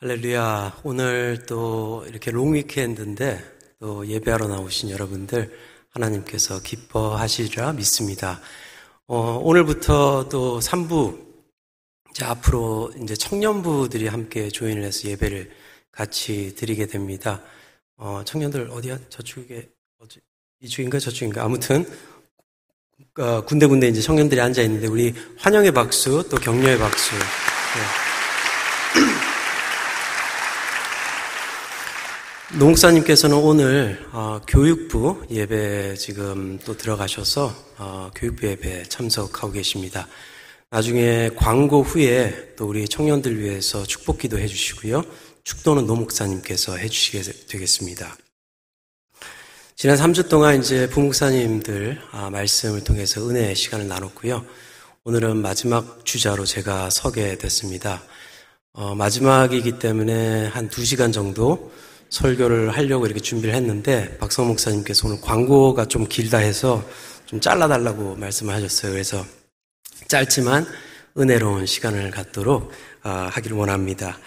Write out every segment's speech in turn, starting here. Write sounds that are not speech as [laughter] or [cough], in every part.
할렐루야. 오늘 또 이렇게 롱 위켄드인데 또 예배하러 나오신 여러분들 하나님께서 기뻐하시리라 믿습니다. 어, 오늘부터 또 3부 이제 앞으로 이제 청년부들이 함께 조인을 해서 예배를 같이 드리게 됩니다. 어, 청년들 어디야? 저쪽에 어디 이쪽인가 저쪽인가 아무튼 어, 군데군데 이제 청년들이 앉아 있는데 우리 환영의 박수 또 격려의 박수. 네. 농사님께서는 오늘 어, 교육부 예배 지금 또 들어가셔서 어, 교육부 예배 참석하고 계십니다. 나중에 광고 후에 또 우리 청년들 위해서 축복기도 해주시고요. 축도는 노목사님께서 해주시게 되겠습니다. 지난 3주 동안 이제 부목사님들 아, 말씀을 통해서 은혜의 시간을 나눴고요. 오늘은 마지막 주자로 제가 서게 됐습니다. 어, 마지막이기 때문에 한 2시간 정도 설교를 하려고 이렇게 준비를 했는데 박성 목사님께서 오늘 광고가 좀 길다 해서 좀 잘라달라고 말씀을 하셨어요. 그래서 짧지만 은혜로운 시간을 갖도록 아, 하기를 원합니다.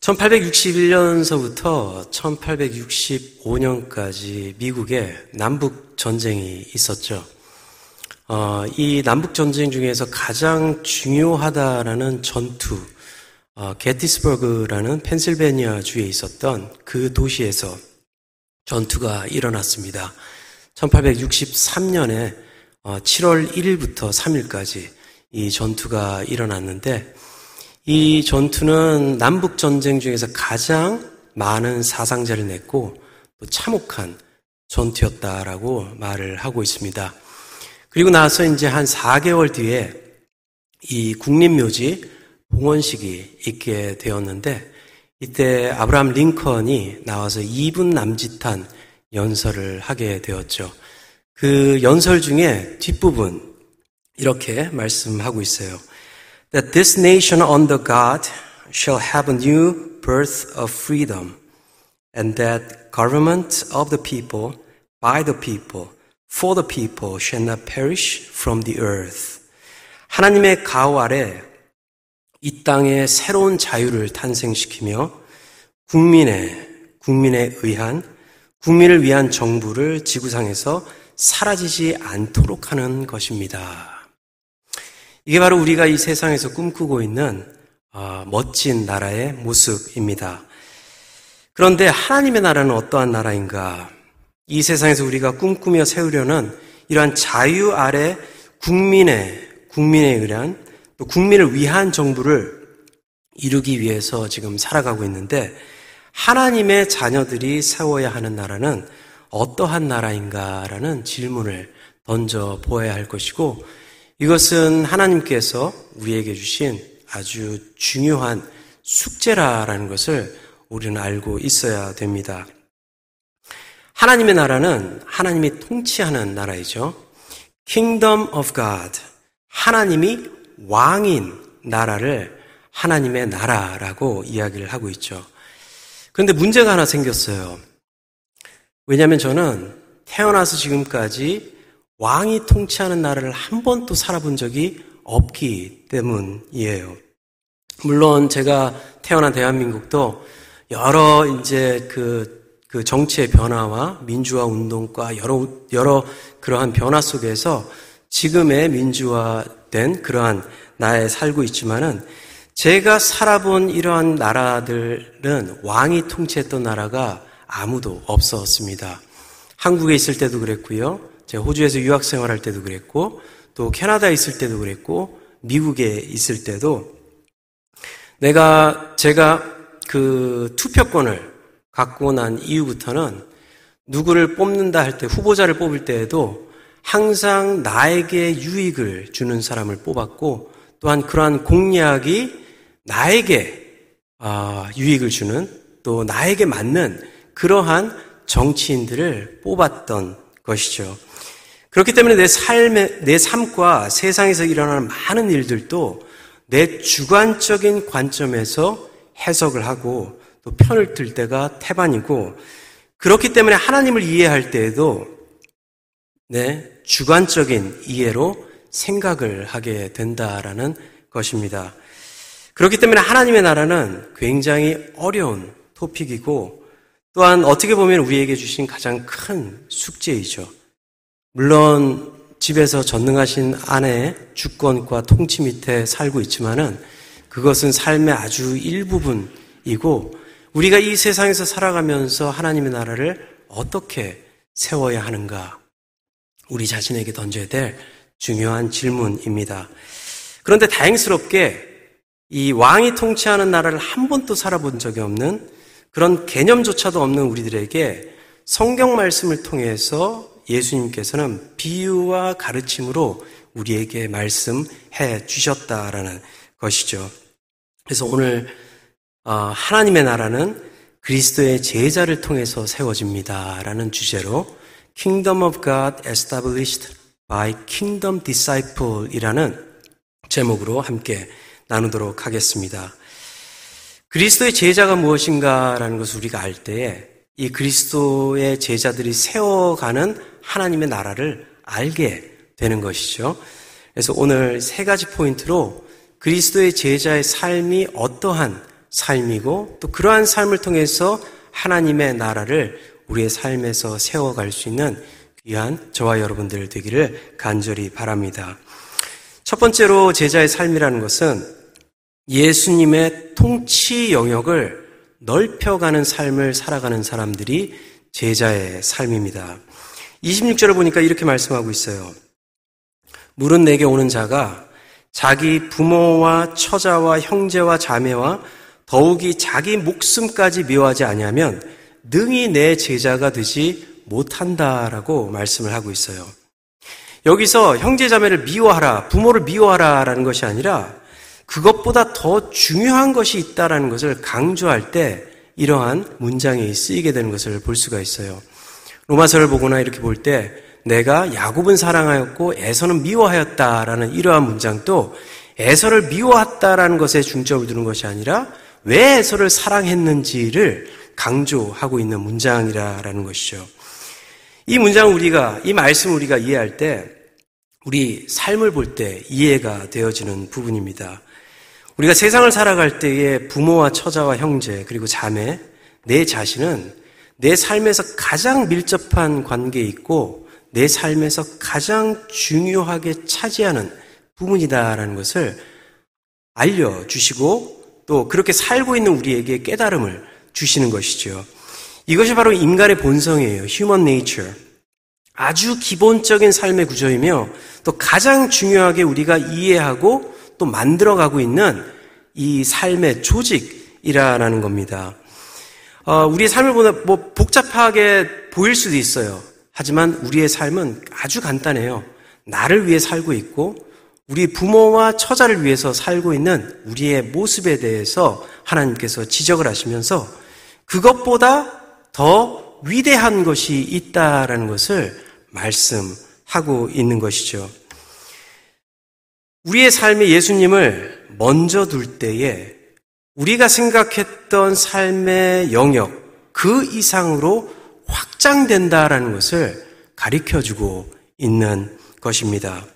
1861년서부터 1865년까지 미국에 남북 전쟁이 있었죠. 어, 이 남북 전쟁 중에서 가장 중요하다라는 전투, 어, 게티스버그라는 펜실베니아 주에 있었던 그 도시에서 전투가 일어났습니다. 1863년에 7월 1일부터 3일까지 이 전투가 일어났는데 이 전투는 남북 전쟁 중에서 가장 많은 사상자를 냈고 또 참혹한 전투였다라고 말을 하고 있습니다. 그리고 나서 이제 한 4개월 뒤에 이 국립묘지 봉헌식이 있게 되었는데 이때 아브라함 링컨이 나와서 2분 남짓한 연설을 하게 되었죠. 그 연설 중에 뒷부분 이렇게 말씀하고 있어요. That this nation under God shall have a new birth of freedom and that government of the people by the people for the people shall not perish from the earth. 하나님의 가호 아래 이 땅에 새로운 자유를 탄생시키며 국민의, 국민에 의한, 국민을 위한 정부를 지구상에서 사라지지 않도록 하는 것입니다. 이게 바로 우리가 이 세상에서 꿈꾸고 있는 어, 멋진 나라의 모습입니다. 그런데 하나님의 나라는 어떠한 나라인가? 이 세상에서 우리가 꿈꾸며 세우려는 이러한 자유 아래 국민의, 국민에 의한 또 국민을 위한 정부를 이루기 위해서 지금 살아가고 있는데 하나님의 자녀들이 세워야 하는 나라는 어떠한 나라인가라는 질문을 던져 보아야 할 것이고 이것은 하나님께서 우리에게 주신 아주 중요한 숙제라라는 것을 우리는 알고 있어야 됩니다. 하나님의 나라는 하나님이 통치하는 나라이죠. Kingdom of God. 하나님이 왕인 나라를 하나님의 나라라고 이야기를 하고 있죠. 그런데 문제가 하나 생겼어요. 왜냐하면 저는 태어나서 지금까지 왕이 통치하는 나라를 한 번도 살아본 적이 없기 때문이에요. 물론 제가 태어난 대한민국도 여러 이제 그, 그 정치의 변화와 민주화 운동과 여러, 여러 그러한 변화 속에서 지금의 민주화된 그러한 나에 살고 있지만은 제가 살아본 이러한 나라들은 왕이 통치했던 나라가 아무도 없었습니다. 한국에 있을 때도 그랬고요. 제가 호주에서 유학 생활할 때도 그랬고 또 캐나다에 있을 때도 그랬고 미국에 있을 때도 내가 제가 그 투표권을 갖고 난 이후부터는 누구를 뽑는다 할 때 후보자를 뽑을 때에도 항상 나에게 유익을 주는 사람을 뽑았고 또한 그러한 공약이 나에게 아, 유익을 주는 또 나에게 맞는 그러한 정치인들을 뽑았던 것이죠. 그렇기 때문에 내 삶의, 내 삶과 세상에서 일어나는 많은 일들도 내 주관적인 관점에서 해석을 하고 또 편을 들 때가 태반이고 그렇기 때문에 하나님을 이해할 때에도 네, 주관적인 이해로 생각을 하게 된다라는 것입니다. 그렇기 때문에 하나님의 나라는 굉장히 어려운 토픽이고 또한 어떻게 보면 우리에게 주신 가장 큰 숙제이죠. 물론 집에서 전능하신 아내의 주권과 통치 밑에 살고 있지만은 그것은 삶의 아주 일부분이고 우리가 이 세상에서 살아가면서 하나님의 나라를 어떻게 세워야 하는가 우리 자신에게 던져야 될 중요한 질문입니다. 그런데 다행스럽게 이 왕이 통치하는 나라를 한 번도 살아본 적이 없는 그런 개념조차도 없는 우리들에게 성경 말씀을 통해서 예수님께서는 비유와 가르침으로 우리에게 말씀해 주셨다라는 것이죠. 그래서 오늘 어, 하나님의 나라는 그리스도의 제자를 통해서 세워집니다라는 주제로 Kingdom of God Established by Kingdom Disciple이라는 제목으로 함께 나누도록 하겠습니다. 그리스도의 제자가 무엇인가라는 것을 우리가 알 때에 이 그리스도의 제자들이 세워가는 하나님의 나라를 알게 되는 것이죠. 그래서 오늘 세 가지 포인트로 그리스도의 제자의 삶이 어떠한 삶이고 또 그러한 삶을 통해서 하나님의 나라를 우리의 삶에서 세워갈 수 있는 귀한 저와 여러분들 되기를 간절히 바랍니다. 첫 번째로 제자의 삶이라는 것은 예수님의 통치 영역을 넓혀가는 삶을 살아가는 사람들이 제자의 삶입니다. 26절을 보니까 이렇게 말씀하고 있어요. 물은 내게 오는 자가 자기 부모와 처자와 형제와 자매와 더욱이 자기 목숨까지 미워하지 아니하면 능히 내 제자가 되지 못한다라고 말씀을 하고 있어요. 여기서 형제 자매를 미워하라, 부모를 미워하라라는 것이 아니라 그것보다 더 중요한 것이 있다라는 것을 강조할 때 이러한 문장이 쓰이게 되는 것을 볼 수가 있어요. 로마서를 보거나 이렇게 볼 때 내가 야곱은 사랑하였고 에서는 미워하였다라는 이러한 문장도 에서를 미워했다라는 것에 중점을 두는 것이 아니라 왜 에서를 사랑했는지를 강조하고 있는 문장이라는 것이죠. 이 문장 우리가 이 말씀 우리가 이해할 때 우리 삶을 볼 때 이해가 되어지는 부분입니다. 우리가 세상을 살아갈 때에 부모와 처자와 형제 그리고 자매 내 자신은 내 삶에서 가장 밀접한 관계에 있고 내 삶에서 가장 중요하게 차지하는 부분이다라는 것을 알려주시고 또 그렇게 살고 있는 우리에게 깨달음을 주시는 것이죠. 이것이 바로 인간의 본성이에요. Human nature. 아주 기본적인 삶의 구조이며 또 가장 중요하게 우리가 이해하고 또 만들어가고 있는 이 삶의 조직이라는 겁니다. 어, 우리의 삶을 보다 뭐 복잡하게 보일 수도 있어요. 하지만 우리의 삶은 아주 간단해요. 나를 위해 살고 있고 우리 부모와 처자를 위해서 살고 있는 우리의 모습에 대해서 하나님께서 지적을 하시면서 그것보다 더 위대한 것이 있다라는 것을 말씀하고 있는 것이죠. 우리의 삶에 예수님을 먼저 둘 때에 우리가 생각했던 삶의 영역 그 이상으로 확장된다라는 것을 가리켜 주고 있는 것입니다.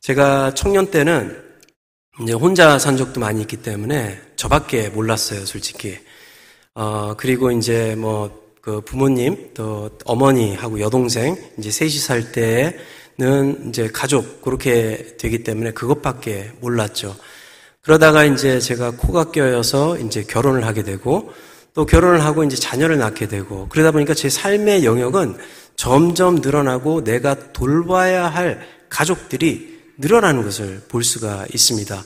제가 청년 때는 이제 혼자 산 적도 많이 있기 때문에 저밖에 몰랐어요, 솔직히. 어, 그리고 이제 뭐, 그 부모님, 또 어머니하고 여동생, 이제 셋이 살 때는 이제 가족, 그렇게 되기 때문에 그것밖에 몰랐죠. 그러다가 이제 제가 코가 껴여서 이제 결혼을 하게 되고, 또 결혼을 하고 이제 자녀를 낳게 되고, 그러다 보니까 제 삶의 영역은 점점 늘어나고 내가 돌봐야 할 가족들이 늘어나는 것을 볼 수가 있습니다.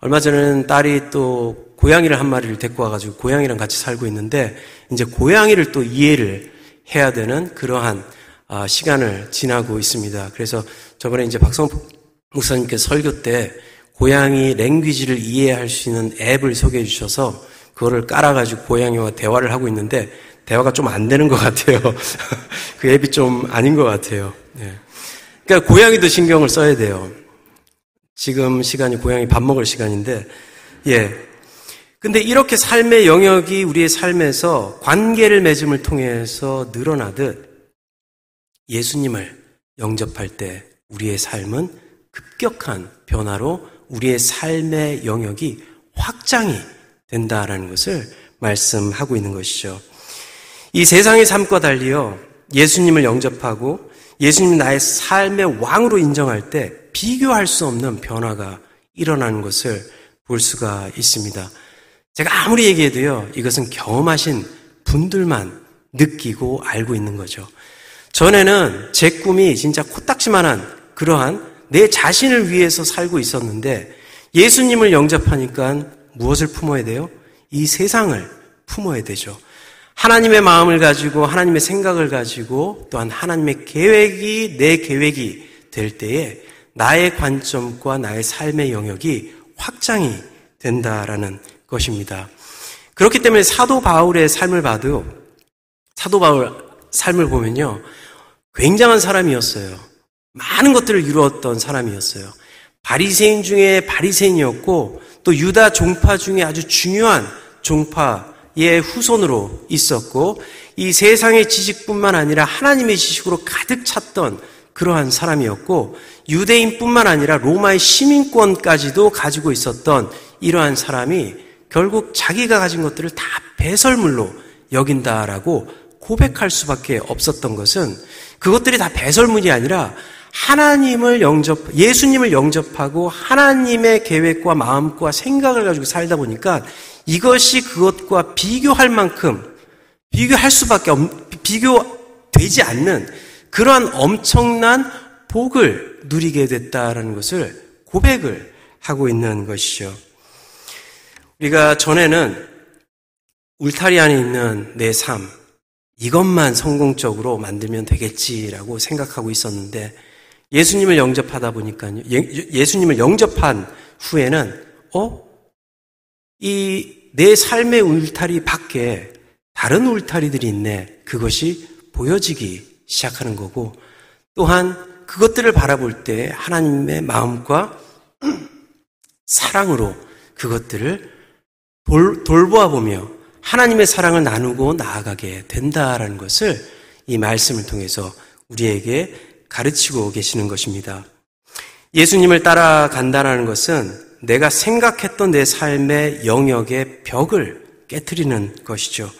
얼마 전에는 딸이 또 고양이를 한 마리를 데리고 와가지고 고양이랑 같이 살고 있는데 이제 고양이를 또 이해를 해야 되는 그러한 아, 시간을 지나고 있습니다. 그래서 저번에 이제 박성 목사님께서 설교 때 고양이 랭귀지를 이해할 수 있는 앱을 소개해 주셔서 그거를 깔아가지고 고양이와 대화를 하고 있는데 대화가 좀 안 되는 것 같아요. [laughs] 그 앱이 좀 아닌 것 같아요. 네. 그러니까 고양이도 신경을 써야 돼요. 지금 시간이 고양이 밥 먹을 시간인데, 예. 근데 이렇게 삶의 영역이 우리의 삶에서 관계를 맺음을 통해서 늘어나듯 예수님을 영접할 때 우리의 삶은 급격한 변화로 우리의 삶의 영역이 확장이 된다라는 것을 말씀하고 있는 것이죠. 이 세상의 삶과 달리요, 예수님을 영접하고 예수님 나의 삶의 왕으로 인정할 때 비교할 수 없는 변화가 일어나는 것을 볼 수가 있습니다. 제가 아무리 얘기해도요, 이것은 경험하신 분들만 느끼고 알고 있는 거죠. 전에는 제 꿈이 진짜 코딱지만한 그러한 내 자신을 위해서 살고 있었는데 예수님을 영접하니까 무엇을 품어야 돼요? 이 세상을 품어야 되죠. 하나님의 마음을 가지고 하나님의 생각을 가지고 또한 하나님의 계획이 내 계획이 될 때에 나의 관점과 나의 삶의 영역이 확장이 된다라는 것입니다. 그렇기 때문에 사도 바울의 삶을 봐도 사도 바울 삶을 보면요. 굉장한 사람이었어요. 많은 것들을 이루었던 사람이었어요. 바리새인 중에 바리새인이었고 또 유다 종파 중에 아주 중요한 종파의 후손으로 있었고 이 세상의 지식뿐만 아니라 하나님의 지식으로 가득 찼던 그러한 사람이었고 유대인뿐만 아니라 로마의 시민권까지도 가지고 있었던 이러한 사람이 결국 자기가 가진 것들을 다 배설물로 여긴다라고 고백할 수밖에 없었던 것은 그것들이 다 배설물이 아니라 하나님을 영접, 예수님을 영접하고 하나님의 계획과 마음과 생각을 가지고 살다 보니까 이것이 그것과 비교할 만큼 비교할 수밖에 없, 비교되지 않는 그러한 엄청난 복을 누리게 됐다라는 것을 고백을 하고 있는 것이죠. 우리가 전에는 울타리 안에 있는 내 삶, 이것만 성공적으로 만들면 되겠지라고 생각하고 있었는데 예수님을 영접하다 보니까요. 예, 수님을 영접한 후에는 어? 이 내 삶의 울타리 밖에 다른 울타리들이 있네. 그것이 보여지기 시작하는 거고 또한 그것들을 바라볼 때 하나님의 마음과 [clears throat] 사랑으로 그것들을 돌, 돌보아 보며 하나님의 사랑을 나누고 나아가게 된다라는 것을 이 말씀을 통해서 우리에게 가르치고 계시는 것입니다. 예수님을 따라간다는 것은 내가 생각했던 내 삶의 영역의 벽을 깨뜨리는 것이죠.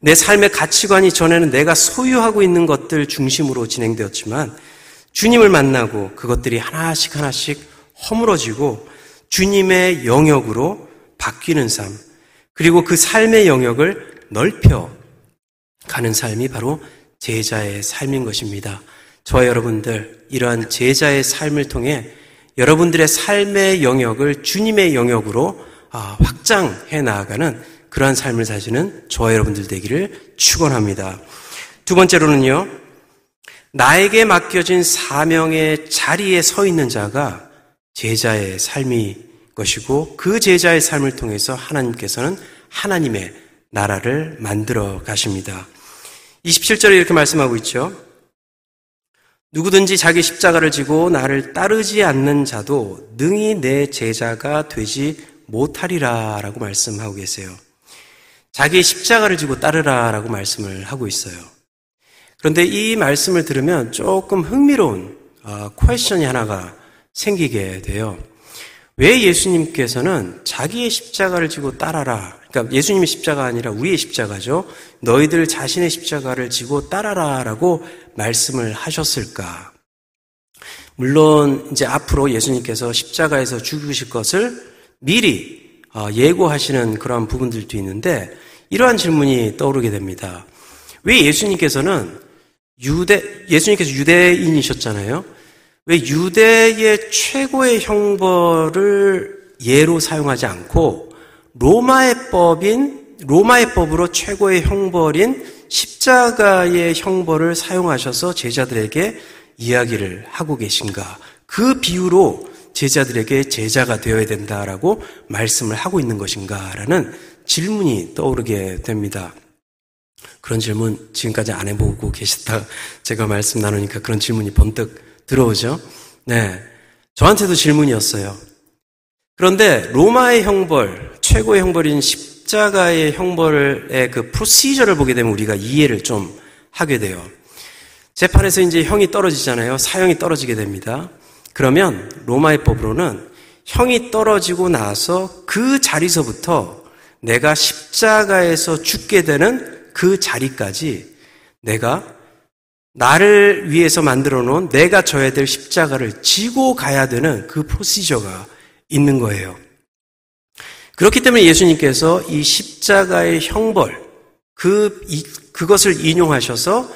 내 삶의 가치관이 전에는 내가 소유하고 있는 것들 중심으로 진행되었지만 주님을 만나고 그것들이 하나씩 하나씩 허물어지고 주님의 영역으로 바뀌는 삶, 그리고 그 삶의 영역을 넓혀 가는 삶이 바로 제자의 삶인 것입니다. 저와 여러분들 이러한 제자의 삶을 통해 여러분들의 삶의 영역을 주님의 영역으로 아, 확장해 나아가는 그러한 삶을 사시는 저와 여러분들 되기를 축원합니다. 두 번째로는요. 나에게 맡겨진 사명의 자리에 서 있는 자가 제자의 삶이 것이고 그 제자의 삶을 통해서 하나님께서는 하나님의 나라를 만들어 가십니다. 27절에 이렇게 말씀하고 있죠. 누구든지 자기 십자가를 지고 나를 따르지 않는 자도 능히 내 제자가 되지 못하리라 라고 말씀하고 계세요. 자기 십자가를 지고 따르라 라고 말씀을 하고 있어요. 그런데 이 말씀을 들으면 조금 흥미로운 퀘션이 어, 하나가 생기게 돼요. 왜 예수님께서는 자기의 십자가를 지고 따라라. 그러니까 예수님의 십자가 아니라 우리의 십자가죠. 너희들 자신의 십자가를 지고 따라라라고 말씀을 하셨을까? 물론 이제 앞으로 예수님께서 십자가에서 죽으실 것을 미리 어, 예고하시는 그런 부분들도 있는데 이러한 질문이 떠오르게 됩니다. 왜 예수님께서는 유대 예수님께서 유대인이셨잖아요. 왜 유대의 최고의 형벌을 예로 사용하지 않고 로마의 법인 로마의 법으로 최고의 형벌인 십자가의 형벌을 사용하셔서 제자들에게 이야기를 하고 계신가? 그 비유로 제자들에게 제자가 되어야 된다라고 말씀을 하고 있는 것인가라는 질문이 떠오르게 됩니다. 그런 질문 지금까지 안 해보고 계셨다 제가 말씀 나누니까 그런 질문이 번뜩 들어오죠? 네. 저한테도 질문이었어요. 그런데 로마의 형벌, 최고의 형벌인 십자가의 형벌의 그 프로시저를 보게 되면 우리가 이해를 좀 하게 돼요. 재판에서 이제 형이 떨어지잖아요. 사형이 떨어지게 됩니다. 그러면 로마의 법으로는 형이 떨어지고 나서 그 자리서부터 내가 십자가에서 죽게 되는 그 자리까지 내가 나를 위해서 만들어 놓은 내가 져야 될 십자가를 지고 가야 되는 그 프로시저가 있는 거예요. 그렇기 때문에 예수님께서 이 십자가의 형벌, 그, 이, 그것을 인용하셔서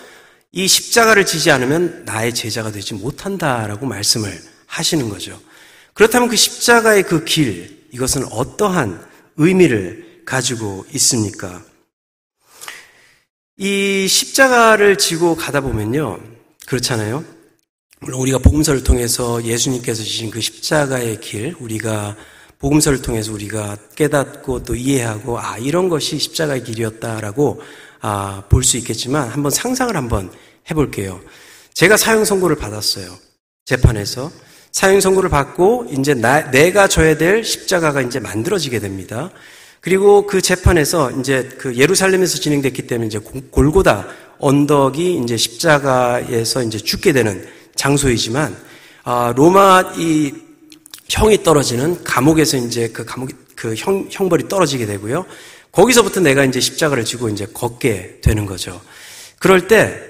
이 십자가를 지지 않으면 나의 제자가 되지 못한다라고 말씀을 하시는 거죠. 그렇다면 그 십자가의 그 길, 이것은 어떠한 의미를 가지고 있습니까? 이 십자가를 지고 가다 보면요. 그렇잖아요. 물론 우리가 복음서를 통해서 예수님께서 지신 그 십자가의 길, 우리가 복음서를 통해서 우리가 깨닫고 또 이해하고 아 이런 것이 십자가의 길이었다라고 아, 볼 수 있겠지만 한번 상상을 한번 해볼게요. 제가 사형 선고를 받았어요. 재판에서 사형 선고를 받고 이제 나, 내가 져야 될 십자가가 이제 만들어지게 됩니다. 그리고 그 재판에서 이제 그 예루살렘에서 진행됐기 때문에 이제 골고다 언덕이 이제 십자가에서 이제 죽게 되는 장소이지만 아, 로마 이 형이 떨어지는 감옥에서 이제 그 감옥 그 형, 형벌이 떨어지게 되고요. 거기서부터 내가 이제 십자가를 지고 이제 걷게 되는 거죠. 그럴 때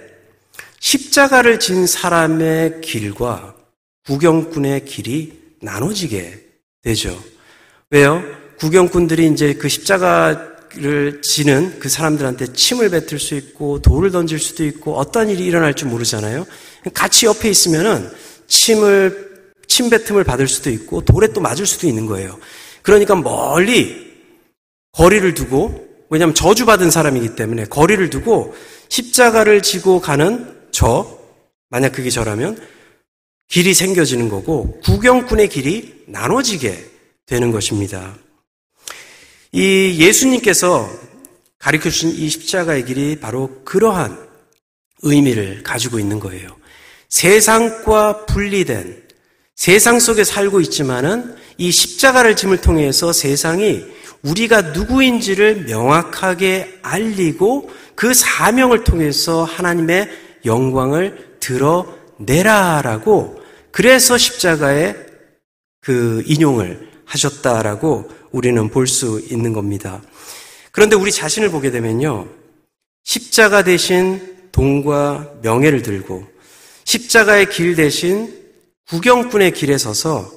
십자가를 진 사람의 길과 구경꾼의 길이 나눠지게 되죠. 왜요? 구경꾼들이 이제 그 십자가를 지는 그 사람들한테 침을 뱉을 수 있고 돌을 던질 수도 있고 어떤 일이 일어날 줄 모르잖아요. 같이 옆에 있으면은 침을 침 뱉음을 받을 수도 있고 돌에 또 맞을 수도 있는 거예요. 그러니까 멀리 거리를 두고 왜냐하면 저주받은 사람이기 때문에 거리를 두고 십자가를 지고 가는 저 만약 그게 저라면 길이 생겨지는 거고 구경꾼의 길이 나눠지게 되는 것입니다. 이 예수님께서 가르쳐 주신 이 십자가의 길이 바로 그러한 의미를 가지고 있는 거예요. 세상과 분리된 세상 속에 살고 있지만은 이 십자가를 짐을 통해서 세상이 우리가 누구인지를 명확하게 알리고 그 사명을 통해서 하나님의 영광을 드러내라라고 그래서 십자가에 그 인용을 하셨다라고 우리는 볼 수 있는 겁니다. 그런데 우리 자신을 보게 되면요. 십자가 대신 돈과 명예를 들고 십자가의 길 대신 구경꾼의 길에 서서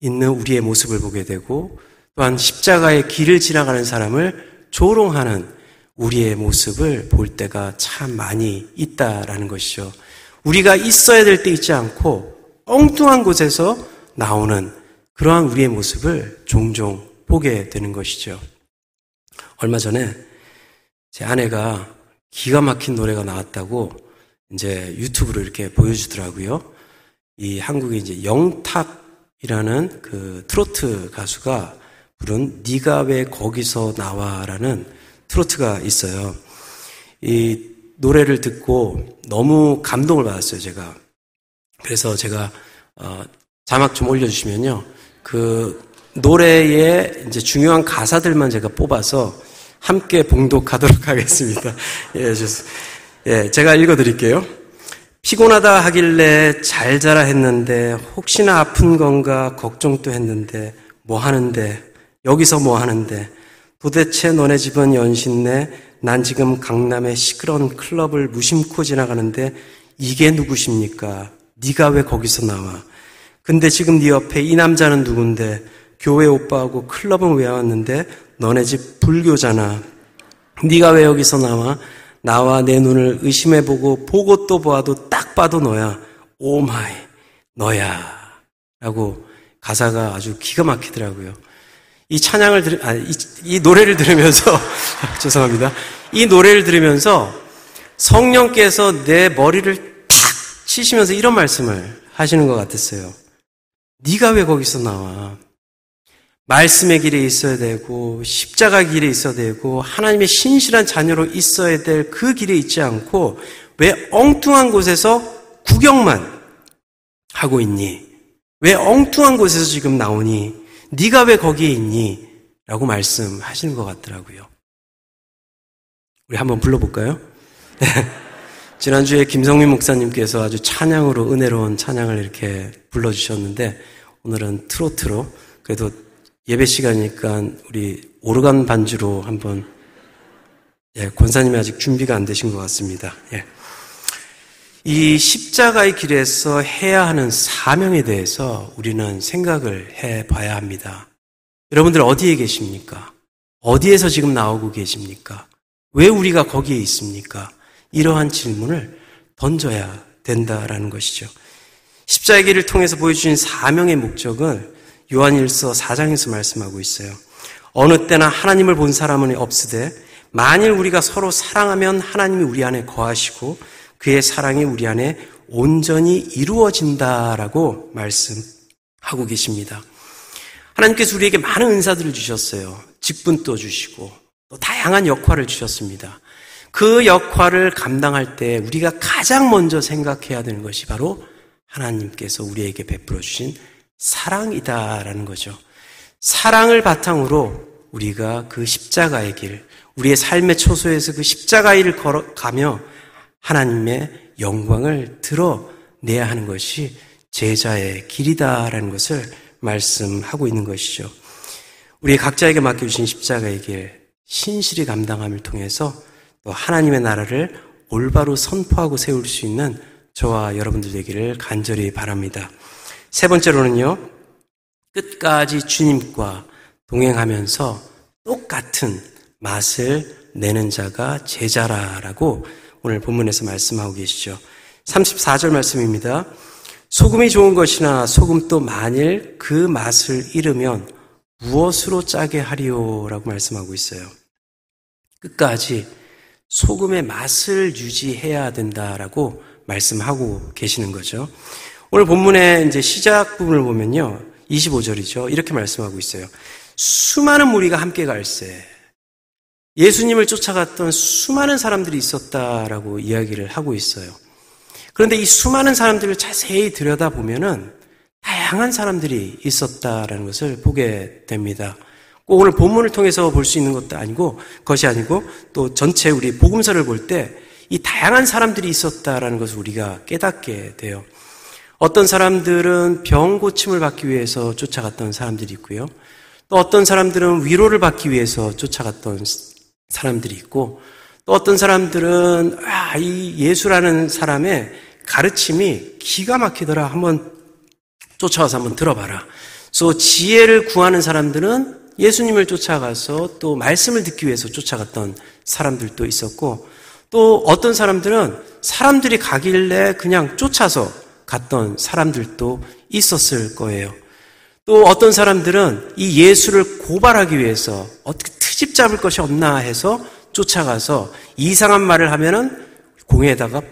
있는 우리의 모습을 보게 되고 또한 십자가의 길을 지나가는 사람을 조롱하는 우리의 모습을 볼 때가 참 많이 있다라는 것이죠. 우리가 있어야 될 때 있지 않고 엉뚱한 곳에서 나오는 그러한 우리의 모습을 종종 보게 되는 것이죠. 얼마 전에 제 아내가 기가 막힌 노래가 나왔다고 이제 유튜브로 이렇게 보여주더라고요. 이 한국의 이제 영탁이라는 그 트로트 가수가 부른 네가 왜 거기서 나와라는 트로트가 있어요. 이 노래를 듣고 너무 감동을 받았어요, 제가. 그래서 제가 어, 자막 좀 올려주시면요. 그 노래의 이제 중요한 가사들만 제가 뽑아서 함께 봉독하도록 [laughs] 하겠습니다. 예, 예, 제가 읽어드릴게요. 피곤하다 하길래 잘 자라 했는데 혹시나 아픈 건가 걱정도 했는데 뭐 하는데 여기서 뭐 하는데 도대체 너네 집은 연신내 난 지금 강남의 시끄러운 클럽을 무심코 지나가는데 이게 누구십니까? 네가 왜 거기서 나와? 근데 지금 네 옆에 이 남자는 누군데 교회 오빠하고 클럽은 왜 왔는데 너네 집 불교잖아. 네가 왜 여기서 나와? 나와 내 눈을 의심해 보고 보고 또 보아도 딱 봐도 너야. oh my 너야. 라고 가사가 아주 기가 막히더라고요. 이 찬양을 들, 아, 이, 이 노래를 들으면서, [laughs] 죄송합니다. 이 노래를 들으면서 성령께서 내 머리를 탁 치시면서 이런 말씀을 하시는 것 같았어요. 네가 왜 거기서 나와? 말씀의 길에 있어야 되고 십자가 길에 있어야 되고 하나님의 신실한 자녀로 있어야 될 그 길에 있지 않고 왜 엉뚱한 곳에서 구경만 하고 있니? 왜 엉뚱한 곳에서 지금 나오니? 네가 왜 거기에 있니? 라고 말씀하시는 것 같더라고요. 우리 한번 불러볼까요? [laughs] 지난주에 김성민 목사님께서 아주 찬양으로 은혜로운 찬양을 이렇게 불러주셨는데 오늘은 트로트로 그래도 예배 시간이니까 우리 오르간 반주로 한번 예, 권사님이 아직 준비가 안 되신 것 같습니다. 예. 이 십자가의 길에서 해야 하는 사명에 대해서 우리는 생각을 해 봐야 합니다. 여러분들 어디에 계십니까? 어디에서 지금 나오고 계십니까? 왜 우리가 거기에 있습니까? 이러한 질문을 던져야 된다라는 것이죠. 십자의 길을 통해서 보여주신 사명의 목적은 요한일서 4장에서 말씀하고 있어요. 어느 때나 하나님을 본 사람은 없으되 만일 우리가 서로 사랑하면 하나님이 우리 안에 거하시고 그의 사랑이 우리 안에 온전히 이루어진다라고 말씀하고 계십니다. 하나님께서 우리에게 많은 은사들을 주셨어요. 직분도 주시고 또 다양한 역할을 주셨습니다. 그 역할을 감당할 때 우리가 가장 먼저 생각해야 되는 것이 바로 하나님께서 우리에게 베풀어 주신 사랑이다라는 거죠. 사랑을 바탕으로 우리가 그 십자가의 길, 우리의 삶의 초소에서 그 십자가의 걸어가며 하나님의 영광을 드러내야 하는 것이 제자의 길이다라는 것을 말씀하고 있는 것이죠. 우리 각자에게 맡겨주신 십자가의 길, 신실히 감당함을 통해서 또 하나님의 나라를 올바로 선포하고 세울 수 있는 저와 여러분들 되기를 간절히 바랍니다. 세 번째로는요, 끝까지 주님과 동행하면서 똑같은 맛을 내는 자가 제자라라고 오늘 본문에서 말씀하고 계시죠. 34절 말씀입니다. 소금이 좋은 것이나 소금도 만일 그 맛을 잃으면 무엇으로 짜게 하리오 라고 말씀하고 있어요. 끝까지 소금의 맛을 유지해야 된다라고 말씀하고 계시는 거죠. 오늘 본문의 이제 시작 부분을 보면요. 25절이죠. 이렇게 말씀하고 있어요. 수많은 무리가 함께 갈새. 예수님을 쫓아갔던 수많은 사람들이 있었다라고 이야기를 하고 있어요. 그런데 이 수많은 사람들을 자세히 들여다보면은 다양한 사람들이 있었다라는 것을 보게 됩니다. 꼭 오늘 본문을 통해서 볼 수 있는 것도 아니고, 것이 아니고, 또 전체 우리 복음서를 볼 때 이 다양한 사람들이 있었다라는 것을 우리가 깨닫게 돼요. 어떤 사람들은 병 고침을 받기 위해서 쫓아갔던 사람들이 있고요. 또 어떤 사람들은 위로를 받기 위해서 쫓아갔던 사람들이 있고, 또 어떤 사람들은, 아, 이 예수라는 사람의 가르침이 기가 막히더라. 한번 쫓아와서 한번 들어봐라. 그래서 지혜를 구하는 사람들은 예수님을 쫓아가서 또 말씀을 듣기 위해서 쫓아갔던 사람들도 있었고, 또 어떤 사람들은 사람들이 가길래 그냥 쫓아서 갔던 사람들도 있었을 거예요. 또 어떤 사람들은 이 예수를 고발하기 위해서 어떻게 트집 잡을 것이 없나 해서 쫓아가서 이상한 말을 하면은 공에다가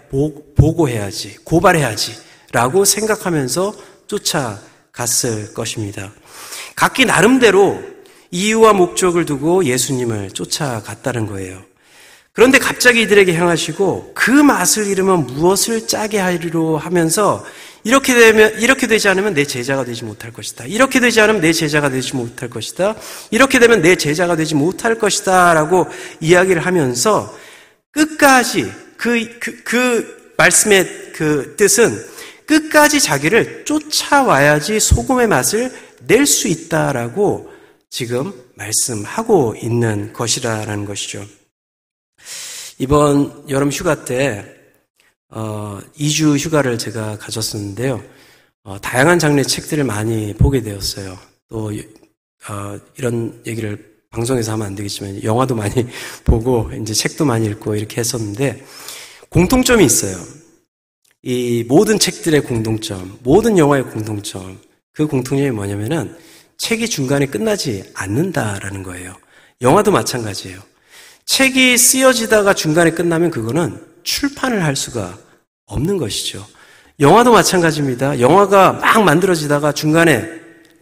보고해야지, 고발해야지 라고 생각하면서 쫓아갔을 것입니다. 각기 나름대로 이유와 목적을 두고 예수님을 쫓아갔다는 거예요. 그런데 갑자기 이들에게 향하시고 그 맛을 잃으면 무엇을 짜게 하리로 하면서 이렇게 되면 이렇게 되지 않으면 내 제자가 되지 못할 것이다. 이렇게 되지 않으면 내 제자가 되지 못할 것이다. 이렇게 되면 내 제자가 되지 못할 것이다라고 이야기를 하면서 끝까지 그, 그, 그 말씀의 그 뜻은 끝까지 자기를 쫓아와야지 소금의 맛을 낼 수 있다라고 지금 말씀하고 있는 것이라는 것이죠. 이번 여름 휴가 때 어, 2주 휴가를 제가 가졌었는데요. 어, 다양한 장르의 책들을 많이 보게 되었어요. 또 어, 이런 얘기를 방송에서 하면 안 되겠지만 영화도 많이 [laughs] 보고 이제 책도 많이 읽고 이렇게 했었는데 공통점이 있어요. 이 모든 책들의 공동점, 모든 영화의 공동점, 그 공통점이 뭐냐면은 책이 중간에 끝나지 않는다라는 거예요. 영화도 마찬가지예요. 책이 쓰여지다가 중간에 끝나면 그거는 출판을 할 수가 없는 것이죠. 영화도 마찬가지입니다. 영화가 막 만들어지다가 중간에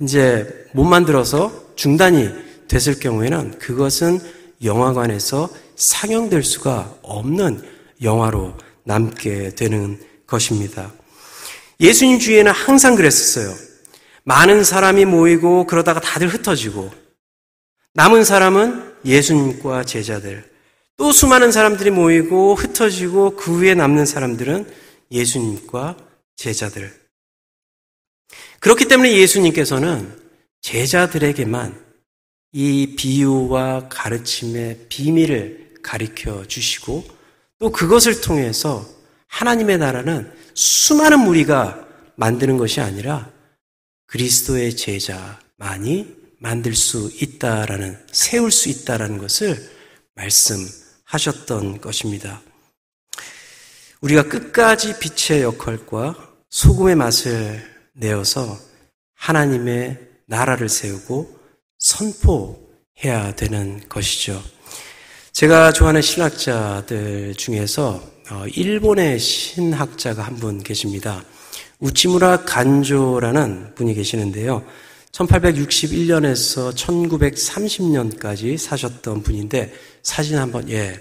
이제 못 만들어서 중단이 됐을 경우에는 그것은 영화관에서 상영될 수가 없는 영화로 남게 되는 것입니다. 예수님 주위에는 항상 그랬었어요. 많은 사람이 모이고 그러다가 다들 흩어지고 남은 사람은 예수님과 제자들 또 수많은 사람들이 모이고 흩어지고 그 위에 남는 사람들은 예수님과 제자들. 그렇기 때문에 예수님께서는 제자들에게만 이 비유와 가르침의 비밀을 가르쳐 주시고 또 그것을 통해서 하나님의 나라는 수많은 무리가 만드는 것이 아니라 그리스도의 제자만이 만들 수 있다라는, 세울 수 있다라는 것을 말씀하셨던 것입니다. 우리가 끝까지 빛의 역할과 소금의 맛을 내어서 하나님의 나라를 세우고 선포해야 되는 것이죠. 제가 좋아하는 신학자들 중에서 어, 일본의 신학자가 한 분 계십니다. 우치무라 간조라는 분이 계시는데요. 1861년에서 1930년까지 사셨던 분인데 사진 한번 예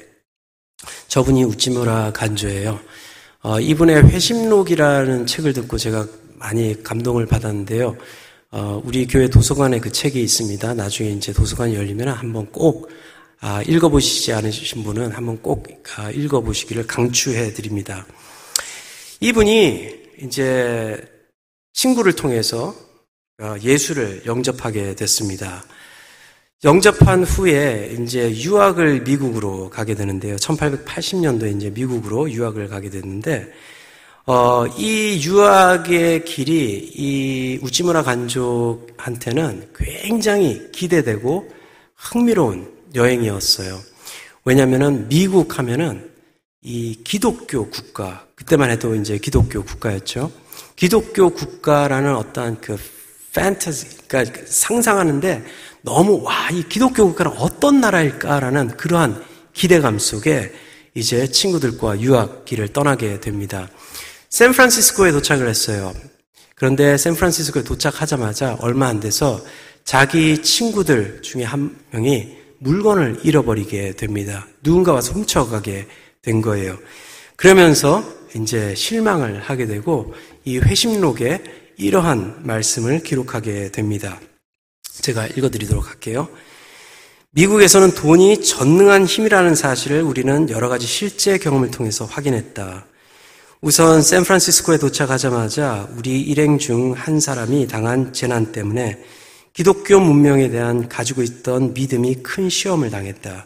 저분이 우치무라 간조예요. 어, 이분의 회심록이라는 책을 듣고 제가 많이 감동을 받았는데요. 어, 우리 교회 도서관에 그 책이 있습니다. 나중에 이제 도서관이 열리면 한번 꼭 아, 읽어보시지 않으신 분은 한번 꼭 아, 읽어보시기를 강추해 드립니다. 이분이 이제 친구를 통해서 어, 예수를 영접하게 됐습니다. 영접한 후에 이제 유학을 미국으로 가게 되는데요. 1880년도에 이제 미국으로 유학을 가게 됐는데, 어, 이 유학의 길이 이 우찌무라 간족한테는 굉장히 기대되고 흥미로운 여행이었어요. 왜냐면은 미국 하면은 이 기독교 국가, 그때만 해도 이제 기독교 국가였죠. 기독교 국가라는 어떠한 그 판타지, 그러니까 상상하는데 너무 와, 이 기독교 국가는 어떤 나라일까라는 그러한 기대감 속에 이제 친구들과 유학 길을 떠나게 됩니다. 샌프란시스코에 도착을 했어요. 그런데 샌프란시스코에 도착하자마자 얼마 안 돼서 자기 친구들 중에 한 명이 물건을 잃어버리게 됩니다. 누군가 와서 훔쳐가게 된 거예요. 그러면서 이제 실망을 하게 되고 이 회심록에 이러한 말씀을 기록하게 됩니다. 제가 읽어드리도록 할게요. 미국에서는 돈이 전능한 힘이라는 사실을 우리는 여러 가지 실제 경험을 통해서 확인했다. 우선 샌프란시스코에 도착하자마자 우리 일행 중 한 사람이 당한 재난 때문에 기독교 문명에 대한 가지고 있던 믿음이 큰 시험을 당했다.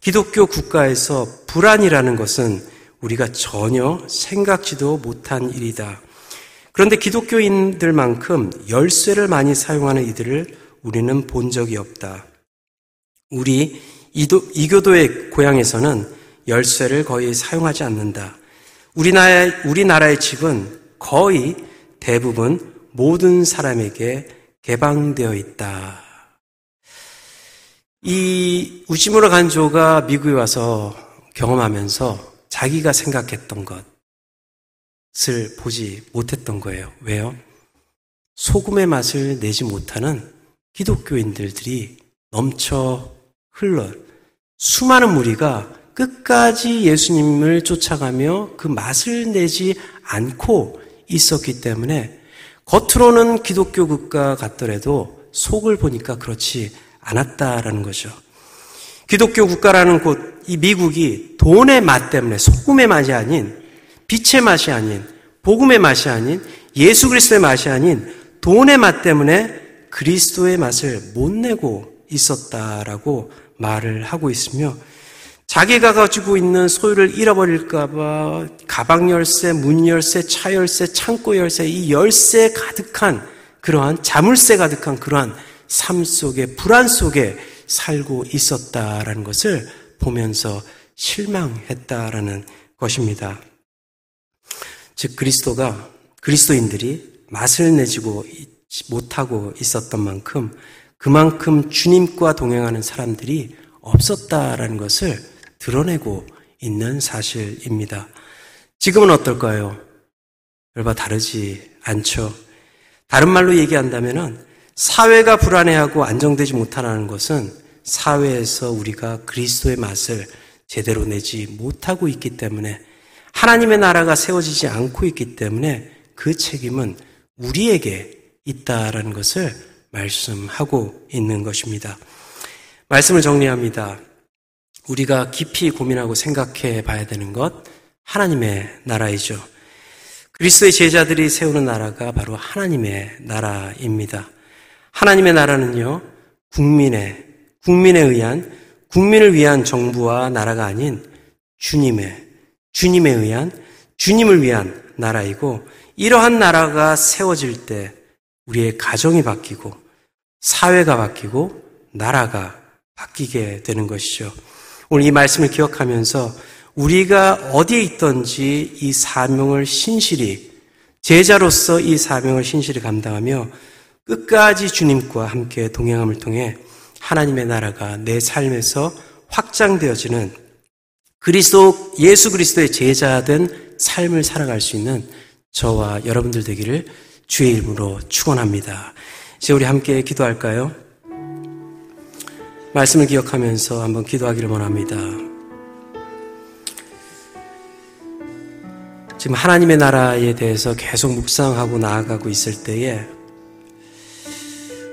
기독교 국가에서 불안이라는 것은 우리가 전혀 생각지도 못한 일이다. 그런데 기독교인들만큼 열쇠를 많이 사용하는 이들을 우리는 본 적이 없다. 우리 이도, 이교도의 고향에서는 열쇠를 거의 사용하지 않는다. 우리나라의, 우리나라의 집은 거의 대부분 모든 사람에게 개방되어 있다. 이 우시무라 간조가 미국에 와서 경험하면서 자기가 생각했던 것, 을 보지 못했던 거예요. 왜요? 소금의 맛을 내지 못하는 기독교인들이 넘쳐 흘러 수많은 무리가 끝까지 예수님을 쫓아가며 그 맛을 내지 않고 있었기 때문에 겉으로는 기독교 국가 같더라도 속을 보니까 그렇지 않았다라는 거죠. 기독교 국가라는 곳, 이 미국이 돈의 맛 때문에 소금의 맛이 아닌 빛의 맛이 아닌 복음의 맛이 아닌 예수 그리스도의 맛이 아닌 돈의 맛 때문에 그리스도의 맛을 못 내고 있었다라고 말을 하고 있으며 자기가 가지고 있는 소유를 잃어버릴까봐 가방 열쇠, 문 열쇠, 차 열쇠, 창고 열쇠, 이 열쇠 가득한 그러한 자물쇠 가득한 그러한 삶 속에 불안 속에 살고 있었다라는 것을 보면서 실망했다라는 것입니다. 즉 그리스도가 그리스도인들이 맛을 내지고 못하고 있었던 만큼 그만큼 주님과 동행하는 사람들이 없었다라는 것을 드러내고 있는 사실입니다. 지금은 어떨까요? 별바 다르지 않죠. 다른 말로 얘기한다면 사회가 불안해하고 안정되지 못하는 것은 사회에서 우리가 그리스도의 맛을 제대로 내지 못하고 있기 때문에 하나님의 나라가 세워지지 않고 있기 때문에 그 책임은 우리에게 있다라는 것을 말씀하고 있는 것입니다. 말씀을 정리합니다. 우리가 깊이 고민하고 생각해 봐야 되는 것, 하나님의 나라이죠. 그리스도의 제자들이 세우는 나라가 바로 하나님의 나라입니다. 하나님의 나라는요, 국민의, 국민에 의한, 국민을 위한 정부와 나라가 아닌 주님의, 주님에 의한, 주님을 위한 나라이고, 이러한 나라가 세워질 때 우리의 가정이 바뀌고, 사회가 바뀌고, 나라가 바뀌게 되는 것이죠. 오늘 이 말씀을 기억하면서 우리가 어디에 있든지 이 사명을 신실히, 제자로서 이 사명을 신실히 감당하며 끝까지 주님과 함께 동행함을 통해 하나님의 나라가 내 삶에서 확장되어지는 그리스도, 예수 그리스도의 제자된 삶을 살아갈 수 있는 저와 여러분들 되기를 주의 이름으로 축원합니다. 이제 우리 함께 기도할까요? 말씀을 기억하면서 한번 기도하기를 원합니다. 지금 하나님의 나라에 대해서 계속 묵상하고 나아가고 있을 때에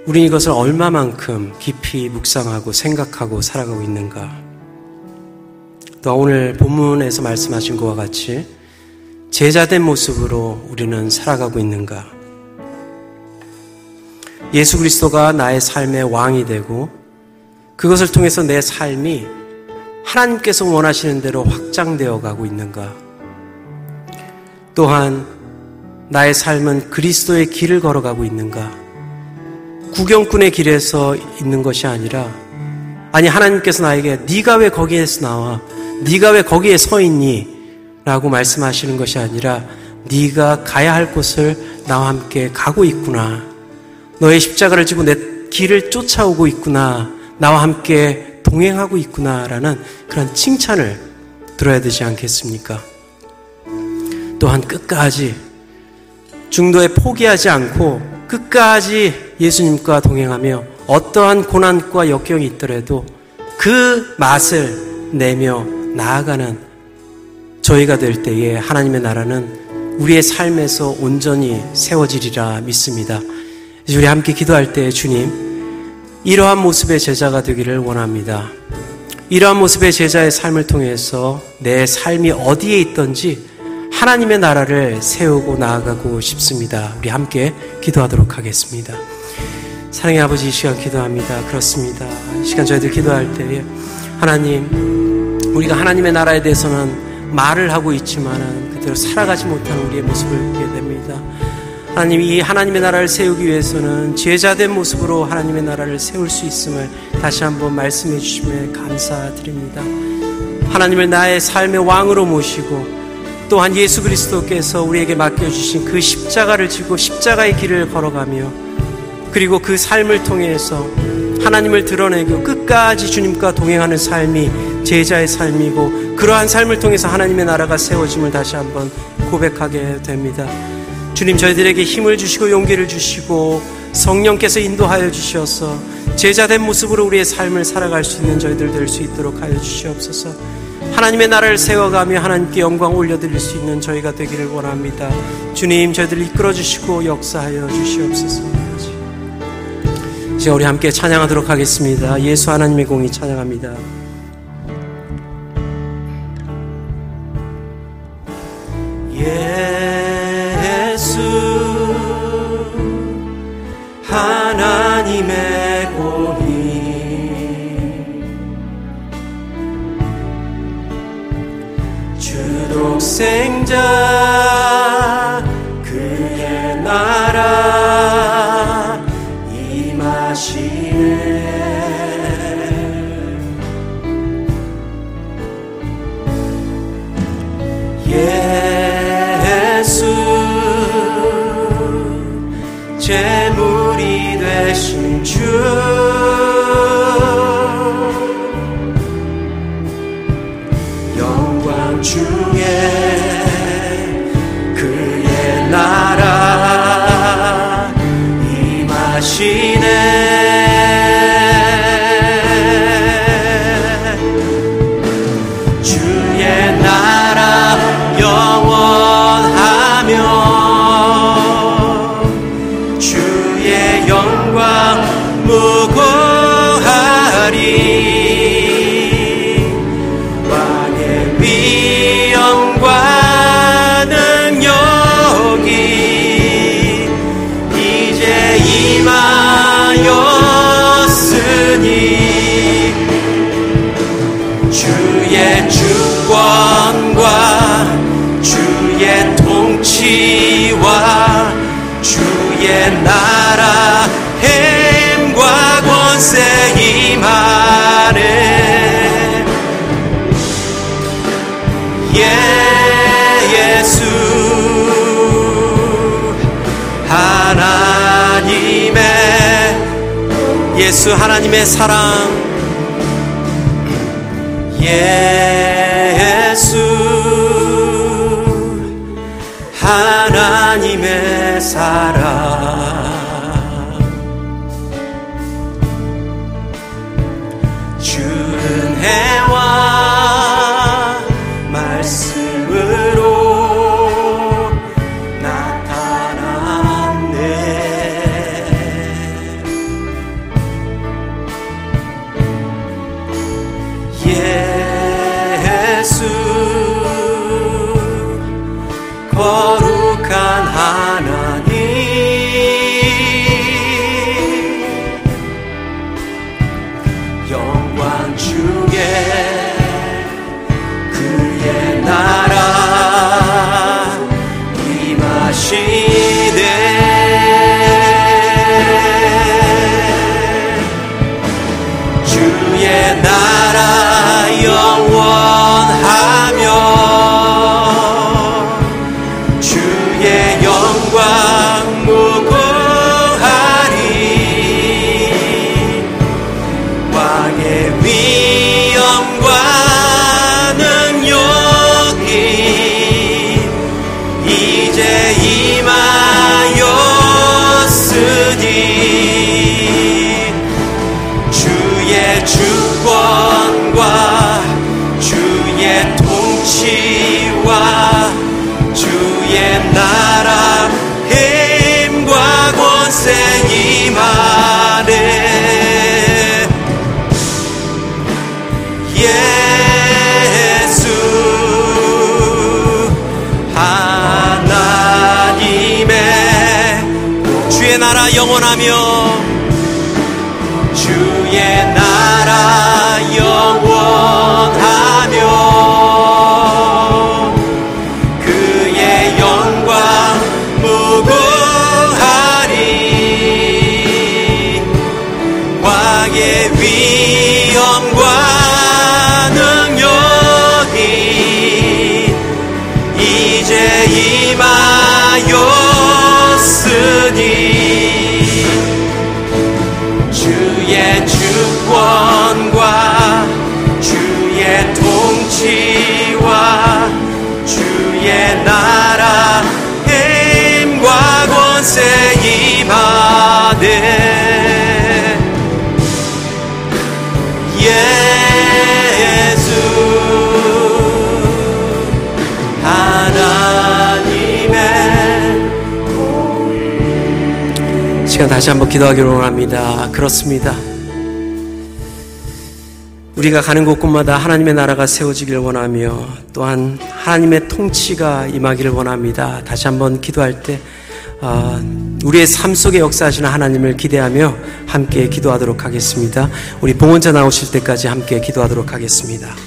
우리 이것을 얼마만큼 깊이 묵상하고 생각하고 살아가고 있는가? 또 오늘 본문에서 말씀하신 것과 같이 제자된 모습으로 우리는 살아가고 있는가? 예수 그리스도가 나의 삶의 왕이 되고 그것을 통해서 내 삶이 하나님께서 원하시는 대로 확장되어 가고 있는가? 또한 나의 삶은 그리스도의 길을 걸어가고 있는가? 구경꾼의 길에서 있는 것이 아니라 아니 하나님께서 나에게 네가 왜 거기에서 나와? 네가 왜 거기에 서 있니? 라고 말씀하시는 것이 아니라 네가 가야 할 곳을 나와 함께 가고 있구나. 너의 십자가를 지고 내 길을 쫓아오고 있구나. 나와 함께 동행하고 있구나라는 그런 칭찬을 들어야 되지 않겠습니까? 또한 끝까지 중도에 포기하지 않고 끝까지 예수님과 동행하며 어떠한 고난과 역경이 있더라도 그 맛을 내며 나아가는 저희가 될 때에 하나님의 나라는 우리의 삶에서 온전히 세워지리라 믿습니다. 우리 함께 기도할 때 주님, 이러한 모습의 제자가 되기를 원합니다. 이러한 모습의 제자의 삶을 통해서 내 삶이 어디에 있든지 하나님의 나라를 세우고 나아가고 싶습니다. 우리 함께 기도하도록 하겠습니다. 사랑의 아버지 이 시간 기도합니다. 그렇습니다. 이 시간 저희들 기도할 때에 하나님 우리가 하나님의 나라에 대해서는 말을 하고 있지만 그대로 살아가지 못하는 우리의 모습을 보게 됩니다. 하나님 이 하나님의 나라를 세우기 위해서는 제자된 모습으로 하나님의 나라를 세울 수 있음을 다시 한번 말씀해 주시면 감사드립니다. 하나님을 나의 삶의 왕으로 모시고 또한 예수 그리스도께서 우리에게 맡겨주신 그 십자가를 지고 십자가의 길을 걸어가며 그리고 그 삶을 통해서 하나님을 드러내고 끝까지 주님과 동행하는 삶이 제자의 삶이고 그러한 삶을 통해서 하나님의 나라가 세워짐을 다시 한번 고백하게 됩니다. 주님 저희들에게 힘을 주시고 용기를 주시고 성령께서 인도하여 주셔서 제자된 모습으로 우리의 삶을 살아갈 수 있는 저희들 될 수 있도록 하여 주시옵소서. 하나님의 나라를 세워가며 하나님께 영광 올려드릴 수 있는 저희가 되기를 원합니다. 주님 저희들 이끌어 주시고 역사하여 주시옵소서. 이제 우리 함께 찬양하도록 하겠습니다. 예수 하나님의 공이 찬양합니다. 하나님의 공이 주 독생자 그의 나라 되 나라 힘과 권세 임하네 예 예수. 하나님의 예수 하나님의 사랑. 예 사랑. 주 주권과 주의 통치와 주의 나라 힘과 권세 임하네 예수 하나님의 주의 나라 영원하며 통치와 주의 나라 힘과 권세 임하네 예수 하나님의 시간 다시 한번 기도하기를 원합니다. 그렇습니다. 우리가 가는 곳곳마다 하나님의 나라가 세워지길 원하며 또한 하나님의 통치가 임하기를 원합니다. 다시 한번 기도할 때 아, 우리의 삶 속에 역사하시는 하나님을 기대하며 함께 기도하도록 하겠습니다. 우리 봉헌자 나오실 때까지 함께 기도하도록 하겠습니다.